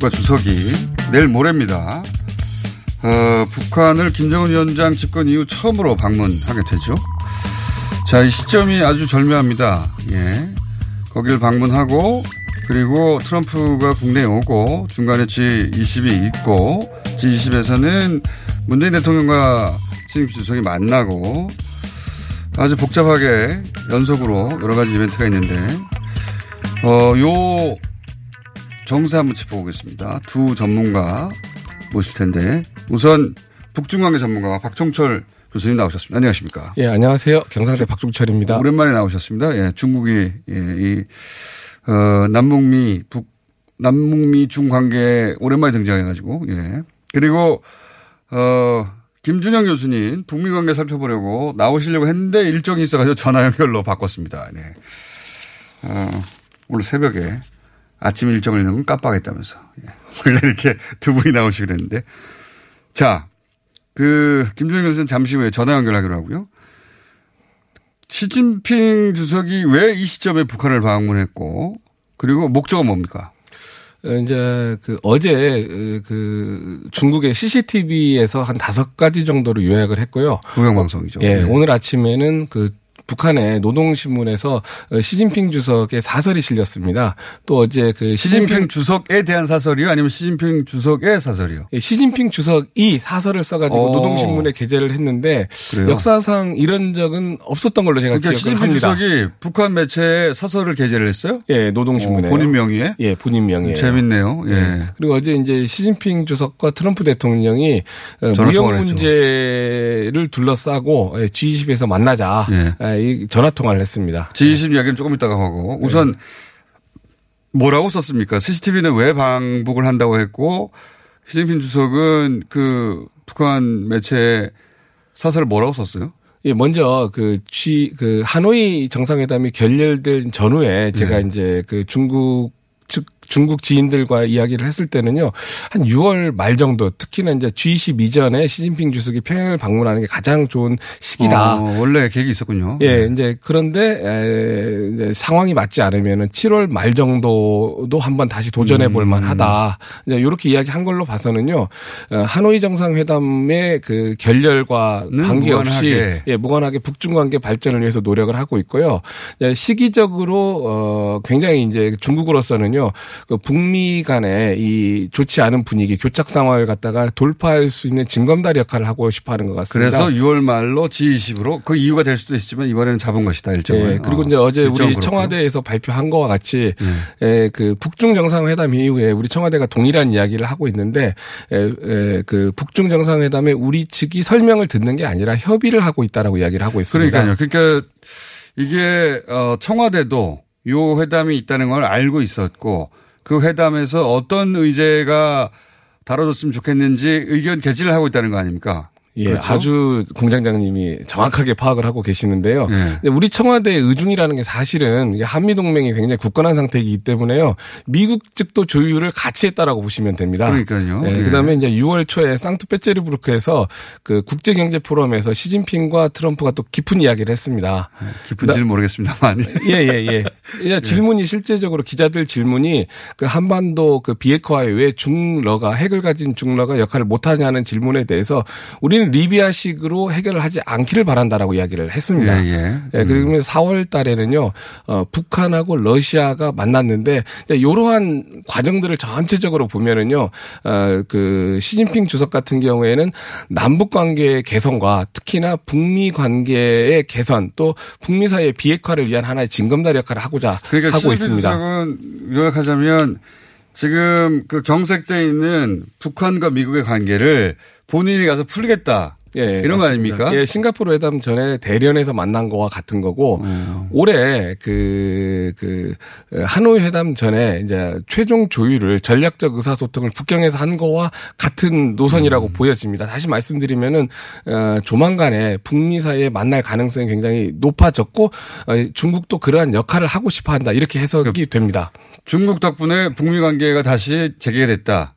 국가 주석이 내일 모레입니다. 어, 북한을 김정은 위원장 집권 이후 처음으로 방문하게 되죠. 자, 이 시점이 아주 절묘합니다. 예. 거기를 방문하고 그리고 트럼프가 국내에 오고 중간에 G20이 있고 G20에서는 문재인 대통령과 시진핑 주석이 만나고 아주 복잡하게 연속으로 여러 가지 이벤트가 있는데 어, 요 정세 한번 짚어보겠습니다. 두 전문가 모실 텐데 우선 북중관계 전문가 박종철 교수님 나오셨습니다. 안녕하십니까? 예, 안녕하세요. 경상대 박종철입니다. 오랜만에 나오셨습니다. 예, 중국이 예, 이 어, 남북미 북 남북미 중 관계 오랜만에 등장해가지고 예 그리고 어 김준영 교수님 북미 관계 살펴보려고 나오시려고 했는데 일정이 있어가지고 전화 연결로 바꿨습니다. 네. 어, 오늘 새벽에 아침 일정을 넣으면 깜빡했다면서. 예. 원래 이렇게 두 분이 나오시기로 했는데. 자, 그, 김준영 교수는 잠시 후에 전화 연결하기로 하고요. 시진핑 주석이 왜 이 시점에 북한을 방문했고, 그리고 목적은 뭡니까? 어, 이제 그 어제 그 중국의 CCTV에서 한 다섯 가지 정도로 요약을 했고요. 국영방송이죠. 예, 네. 오늘 아침에는 그 북한의 노동신문에서 어, 시진핑 주석의 사설이 실렸습니다. 또 어제 그 시진핑, 시진핑, 주석에 대한 사설이요? 아니면 시진핑 주석의 사설이요? 예, 시진핑 주석이 사설을 써가지고 오. 노동신문에 게재를 했는데 그래요? 역사상 이런 적은 없었던 걸로 제가 그러니까 기억을 시진핑 합니다. 주석이 북한 매체에 사설을 게재를 했어요? 예, 노동신문에 어, 본인 명의에? 예, 본인 명의에. 재밌네요. 예. 그리고 어제 이제 시진핑 주석과 트럼프 대통령이 어, 무역. 문제를 둘러싸고 예, G20에서 만나자 예. 예, 이 전화 통화를 했습니다. G20 이야기는 조금 이따가 하고 우선 뭐라고 썼습니까? CCTV는 왜 방북을 한다고 했고 시진핑 주석은 그 북한 매체 사설을 뭐라고 썼어요? 예, 먼저 그 G 그 하노이 정상회담이 결렬된 전후에 제가 네. 이제 그 중국 측 중국 지인들과 이야기를 했을 때는요 한 6월 말 정도 특히나 이제 G20 이전에 시진핑 주석이 평양을 방문하는 게 가장 좋은 시기다. 어, 원래 계획이 있었군요. 예, 이제 그런데 에, 이제 상황이 맞지 않으면은 7월 말 정도도 한번 다시 도전해 볼 음. 만하다. 이제 이렇게 이야기한 걸로 봐서는요. 어, 하노이 정상회담의 그 결렬과 는 관계없이 무관하게. 예, 무관하게 북중 관계 발전을 위해서 노력을 하고 있고요. 예, 시기적으로 어 굉장히 이제 중국으로서는요. 그 북미 간의 이 좋지 않은 분위기, 교착 상황을 갖다가 돌파할 수 있는 징검다리 역할을 하고 싶어 하는 것 같습니다. 그래서 6월 말로 G20으로 그 이유가 될 수도 있지만 이번에는 잡은 것이다 일정을. 예, 그리고 어, 이제 어제 우리 그렇고요. 청와대에서 발표한 거와 같이 예. 에, 그 북중 정상회담 이후에 우리 청와대가 동일한 이야기를 하고 있는데 에, 에, 그 북중 정상회담에 우리 측이 설명을 듣는 게 아니라 협의를 하고 있다라고 이야기를 하고 있습니다. 그러니까요. 그러니까 이게 어 청와대도 요 회담이 있다는 걸 알고 있었고 그 회담에서 어떤 의제가 다뤄졌으면 좋겠는지 의견 개진을 하고 있다는 거 아닙니까? 예, 그렇죠? 아주 공장장님이 정확하게 파악을 하고 계시는데요. 예. 우리 청와대의 의중이라는 게 사실은 한미 동맹이 굉장히 굳건한 상태이기 때문에요. 미국 측도 조율을 같이 했다라고 보시면 됩니다. 그러니까요. 예, 예. 그다음에 이제 6월 초에 상트페테르부르크에서 그 국제 경제 포럼에서 시진핑과 트럼프가 또 깊은 이야기를 했습니다. 깊은지는 모르겠습니다만. 예, 예, 예. 예, 질문이 실제적으로 기자들 질문이 그 한반도 그 비핵화에 왜 중러가 핵을 가진 중러가 역할을 못 하냐는 질문에 대해서 우리 는 리비아식으로 해결을 하지 않기를 바란다라고 이야기를 했습니다. 예, 예. 예, 그러면 4월 달에는요, 어, 북한하고 러시아가 만났는데, 이러한 과정들을 전체적으로 보면은요, 어, 그, 시진핑 주석 같은 경우에는 남북 관계의 개선과 특히나 북미 관계의 개선 또 북미 사이의 비핵화를 위한 하나의 징검다리 역할을 하고자 그러니까 하고 시진핑 있습니다. 주석은 요약하자면 지금 그 경색돼 있는 북한과 미국의 관계를 본인이 가서 풀겠다. 예, 이런 거 맞습니다. 아닙니까? 예, 싱가포르 회담 전에 대련에서 만난 거와 같은 거고 음. 올해 그, 그, 하노이 회담 전에 이제 최종 조율을 전략적 의사소통을 북경에서 한 거와 같은 노선이라고 음. 보여집니다. 다시 말씀드리면은, 어, 조만간에 북미 사이에 만날 가능성이 굉장히 높아졌고, 어, 중국도 그러한 역할을 하고 싶어 한다. 이렇게 해석이 됩니다. 중국 덕분에 북미 관계가 다시 재개됐다.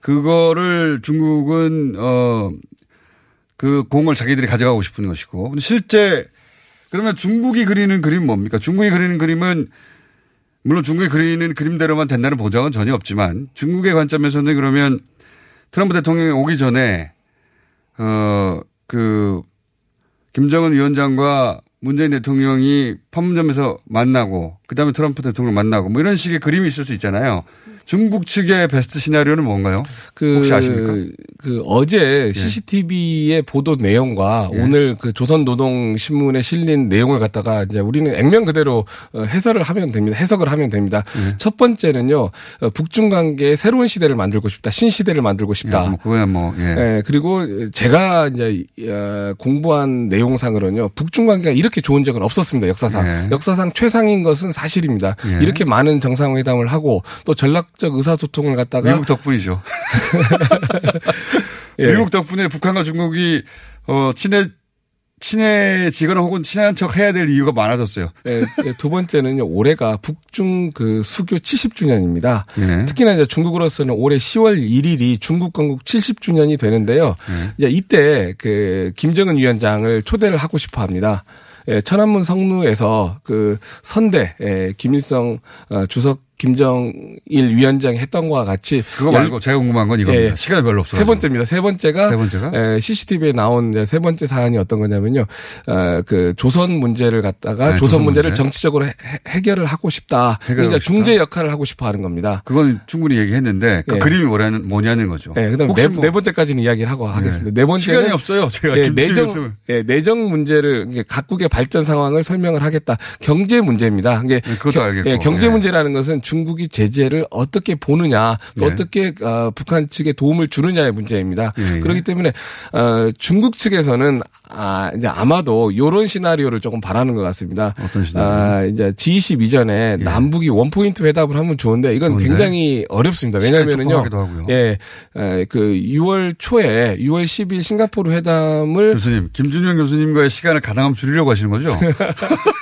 그거를 중국은 어 그 공을 자기들이 가져가고 싶은 것이고 실제 그러면 중국이 그리는 그림 뭡니까? 중국이 그리는 그림은 물론 중국이 그리는 그림대로만 된다는 보장은 전혀 없지만 중국의 관점에서는 그러면 트럼프 대통령이 오기 전에 어그 김정은 위원장과 문재인 대통령이 판문점에서 만나고 그다음에 트럼프 대통령 만나고 뭐 이런 식의 그림이 있을 수 있잖아요. 중국 측의 베스트 시나리오는 뭔가요? 그, 혹시 아십니까? 예. 그 어제 CCTV의 보도 내용과 오늘 그 조선노동신문에 실린 내용을 갖다가 이제 우리는 액면 그대로 어, 해설을 하면 됩니다. 해석을 하면 됩니다. 예. 첫 번째는요, 어, 북중 관계의 새로운 시대를 만들고 싶다. 신시대를 만들고 싶다. 예, 뭐 그거야 뭐 예. 예, 그리고 제가 이제 어, 공부한 내용상으로는요, 북중 관계가 이렇게 좋은 적은 없었습니다. 역사상. 예. 역사상 최상인 것은 사실입니다. 예. 이렇게 많은 정상회담을 하고 또 전략 적 의사소통을 갖다가 미국 덕분이죠. 예. 미국 덕분에 북한과 중국이 어 친해 친해지거나 혹은 친한 척 해야 될 이유가 많아졌어요. 예, 예, 두 번째는요, 올해가 북중 그 수교 70주년입니다. 예. 특히나 이제 중국으로서는 올해 10월 1일이 중국 건국 70주년이 되는데요. 예. 이제 이때 그 김정은 위원장을 초대를 하고 싶어 합니다. 예, 천안문 성루에서 그 선대, 예, 김일성 어, 주석 김정일 위원장이 했던 것과 같이 그거 열- 말고 제가 궁금한 건 이겁니다. 시간이 별로 없어요. 세 번째입니다. 세 번째가, 세 번째가? 에, CCTV에 나온 세 번째 사안이 어떤 거냐면요. 어, 그 조선 문제를 갖다가 네, 조선 문제를 문제. 정치적으로 해, 해결을 하고 싶다. 그러니까. 중재 역할을 하고 싶어 하는 겁니다. 그건 충분히 얘기했는데 그 예. 그림이 뭐냐는 뭐냐는 거죠. 예, 그다음 네, 뭐- 네 번째까지는 이야기를 하고 하겠습니다. 네 번째는 시간이 없어요. 제가 예, 내정. 예, 내정 문제를 각국의 발전 상황을 설명을 하겠다. 경제 문제입니다. 이게 그것도 겨- 알겠고. 예, 경제 예. 문제라는 것은 중국이 제재를 어떻게 보느냐, 또 예. 어떻게 어, 북한 측에 도움을 주느냐의 문제입니다. 예, 예. 그렇기 때문에 어, 중국 측에서는 아, 이제 아마도 요런 시나리오를 조금 바라는 것 같습니다. 어떤 시나리오? 아, 이제 G20 이전에 남북이 원포인트 회담을 하면 좋은데 이건 좋은데? 굉장히 어렵습니다. 왜냐면은요. 예. 에, 그 6월 초에 6월 10일 싱가포르 회담을 교수님, 김준영 교수님과의 시간을 가능하면 줄이려고 하시는 거죠?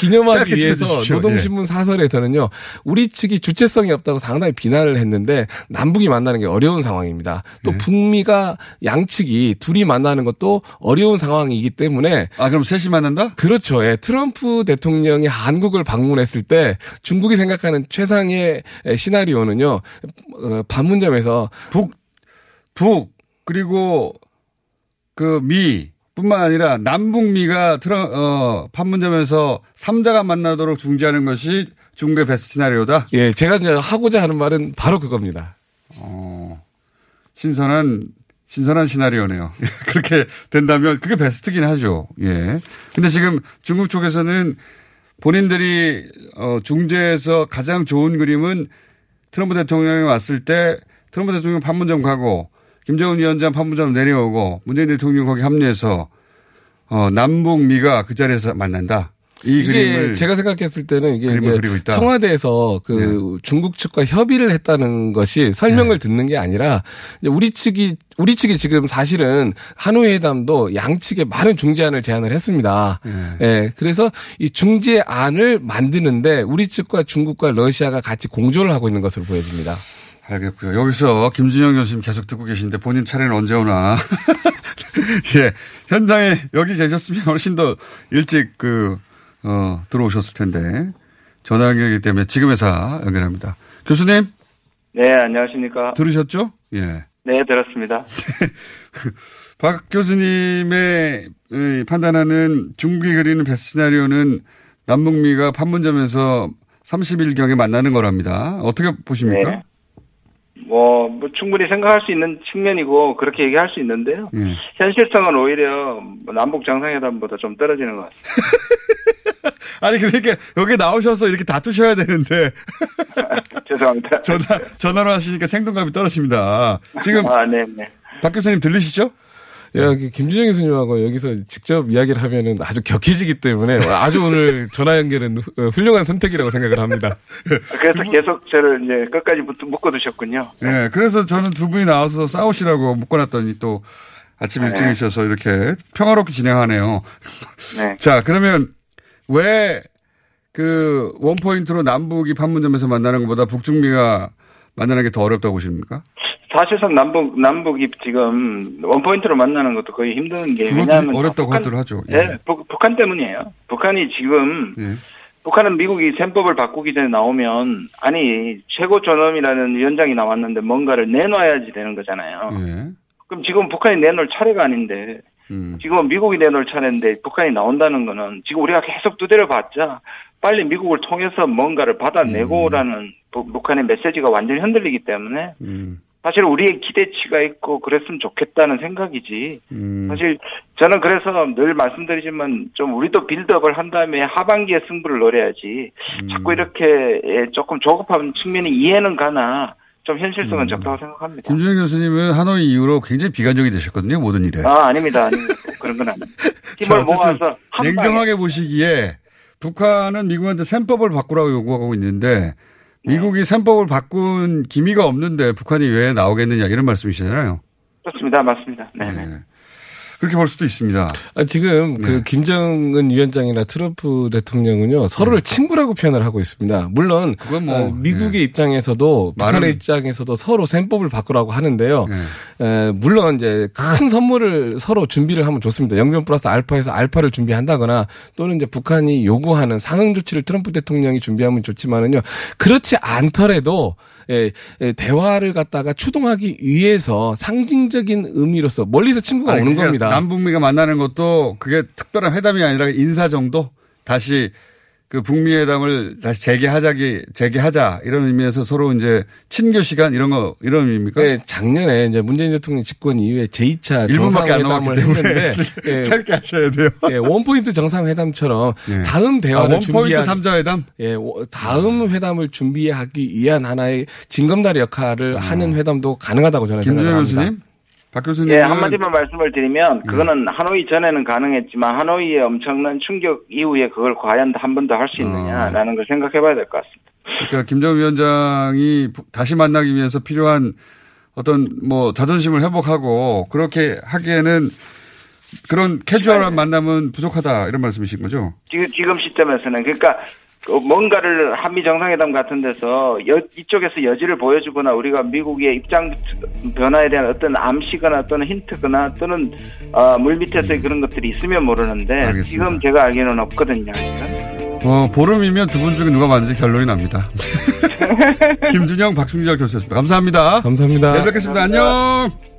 기념하기 위해서 짚어주십시오. 예. 노동신문 사설에서는요 우리 측이 주체성이 없다고 상당히 비난을 했는데 남북이 만나는 게 어려운 상황입니다. 예. 또 북미가 양측이 둘이 만나는 것도 어려운 상황이기 때문에 아 그럼 셋이 만난다? 그렇죠. 예. 트럼프 대통령이 한국을 방문했을 때 중국이 생각하는 최상의 시나리오는요 어, 판문점에서 북, 북, 그리고 그 미, 뿐만 아니라 남북미가 트럼, 어, 판문점에서 삼자가 만나도록 중재하는 것이 중국의 베스트 시나리오다? 예, 제가 이제 하고자 하는 말은 바로 그겁니다. 어, 신선한, 신선한 시나리오네요. 그렇게 된다면 그게 베스트긴 하죠. 예. 근데 지금 중국 쪽에서는 본인들이, 어, 중재에서 가장 좋은 그림은 트럼프 대통령이 왔을 때 트럼프 대통령 판문점 가고 김정은 위원장 판문점 내려오고 문재인 대통령 거기 합류해서 어, 남북 미가 그 자리에서 만난다. 이 이게 그림을 제가 생각했을 때는 이게. 네. 청와대에서 그 중국 측과 협의를 했다는 것이 설명을 듣는 게 아니라 우리 측이 우리 측이 지금 사실은 하노이 회담도 양측에 많은 중재안을 제안을 했습니다. 네. 예. 그래서 이 중재안을 만드는데 우리 측과 중국과 러시아가 같이 공조를 하고 있는 것으로 보여집니다. 알겠고요. 여기서 김준영 교수님 계속 듣고 계신데 본인 차례는 언제 오나. 예. 현장에 여기 계셨으면 훨씬 더 일찍 그, 어, 들어오셨을 텐데. 전화 연결이기 때문에 지금에서 연결합니다. 교수님, 네, 안녕하십니까. 들으셨죠? 예. 네, 들었습니다. 박 교수님의 이, 판단하는 중국이 그리는 베스트 시나리오는 남북미가 판문점에서 30일경에 만나는 거랍니다. 어떻게 보십니까? 네. 뭐, 뭐 충분히 생각할 수 있는 측면이고 그렇게 얘기할 수 있는데요. 예. 현실성은 오히려 뭐 남북 정상회담보다 좀 떨어지는 것 같습니다. 아니, 그러니까 여기 나오셔서 이렇게 다투셔야 되는데. 죄송합니다. 전화, 전화로 하시니까 생동감이 떨어집니다. 지금. 아, 네, 네. 박 교수님 들리시죠? 야, 김준영 교수님하고 여기서 직접 이야기를 하면은 아주 격해지기 때문에 아주 오늘 전화 연결은 후- 어, 훌륭한 선택이라고 생각을 합니다. 그래서 계속 저를 이제 끝까지 묶- 묶어두셨군요. 예, 그래서 저는 두 분이 나와서 싸우시라고 묶어놨더니 또 아침 네. 일찍 오셔서 이렇게 평화롭게 진행하네요. 네. 자, 그러면 왜 그 원포인트로 남북이 판문점에서 만나는 것보다 북중미가 만나는 게 더 어렵다고 보십니까? 사실상 남북 남북이 지금 원포인트로 만나는 것도 거의 힘든 게 왜냐하면 어렵다고 북한- 하죠. 예. 예, 북, 북한 때문이에요. 북한이 지금 예. 북한은 미국이 셈법을 바꾸기 전에 나오면 아니 최고 존엄이라는 위원장이 나왔는데 뭔가를 내놔야지 되는 거잖아요. 예. 그럼 지금 북한이 내놓을 차례가 아닌데 음. 지금은 미국이 내놓을 차례인데 북한이 나온다는 거는 지금 우리가 계속 두드려 봤자 빨리 미국을 통해서 뭔가를 받아내고라는 북- 북한의 메시지가 완전히 흔들리기 때문에 음. 사실 우리의 기대치가 있고 그랬으면 좋겠다는 생각이지. 음. 사실 저는 그래서 늘 말씀드리지만 좀 우리도 빌드업을 한 다음에 하반기에 승부를 노려야지. 음. 자꾸 이렇게 예, 조금 조급한 측면이 이해는 가나 좀 현실성은 적다고 생각합니다. 김준영 교수님은 하노이 이후로 굉장히 비관적이 되셨거든요, 모든 일에. 아 아닙니다, 아닙니다. 그런 건 아닙니다. 힘을 어쨌든 모아서 냉정하게 보시기에 북한은 미국한테 셈법을 바꾸라고 요구하고 있는데 네. 미국이 셈법을 바꾼 기미가 없는데 북한이 왜 나오겠느냐 이런 말씀이시잖아요. 그렇습니다, 맞습니다. 네. 네. 그렇게 볼 수도 있습니다. 아, 지금 네. 그 김정은 위원장이나 트럼프 대통령은요 서로를 친구라고 표현을 하고 있습니다. 물론 뭐, 어, 미국의 입장에서도 말은- 북한의 입장에서도 서로 셈법을 바꾸라고 하는데요. 네. 에, 물론 이제 큰 선물을 서로 준비를 하면 좋습니다. 영변 플러스 알파에서 알파를 준비한다거나 또는 이제 북한이 요구하는 상응 조치를 트럼프 대통령이 준비하면 좋지만은요. 그렇지 않더라도 예, 예, 대화를 갖다가 추동하기 위해서 상징적인 의미로서 멀리서 친구가 아니, 오는 겁니다. 남북미가 만나는 것도 그게 특별한 회담이 아니라 인사 정도 다시 그 북미 회담을 다시 재개하자기 재개하자 이런 의미에서 서로 이제 친교 시간 이런 거 이런 의미입니까? 네, 작년에 이제 문재인 대통령 집권 이후에 제2차 1분밖에 안 정상회담을 했는데 예, 짧게 하셔야 돼요. 예, 원포인트 정상회담처럼 네. 다음 대화를 아, 원포인트 준비한 삼자 회담? 예, 워- 다음 회담을 준비하기 위한 하나의 징검다리 역할을 하는 회담도 가능하다고 저는 아. 김준영 생각합니다. 교수님, 박 교수님. 예, 한마디만 말씀을 드리면 네. 그거는 하노이 전에는 가능했지만 하노이의 엄청난 충격 이후에 그걸 과연 한 번 더 할 수 있느냐라는 걸 생각해 봐야 될 것 같습니다. 그러니까 김정은 위원장이 다시 만나기 위해서 필요한 어떤 뭐 자존심을 회복하고 그렇게 하기에는 그런 캐주얼한 만남은 부족하다 이런 말씀이신 거죠? 지금, 지금 시점에서는 그러니까 그 뭔가를 한미 정상회담 같은 데서 여- 이쪽에서 여지를 보여주거나 우리가 미국의 입장 변화에 대한 어떤 암시거나 또는 힌트거나 또는 어, 물 밑에서의 그런 것들이 있으면 모르는데 알겠습니다. 지금 제가 알기로는 없거든요. 어, 보름이면 두 분 중에 누가 맞는지 결론이 납니다. 김준영, 박순재 교수였습니다. 감사합니다. 감사합니다. 내일 뵙겠습니다. 안녕.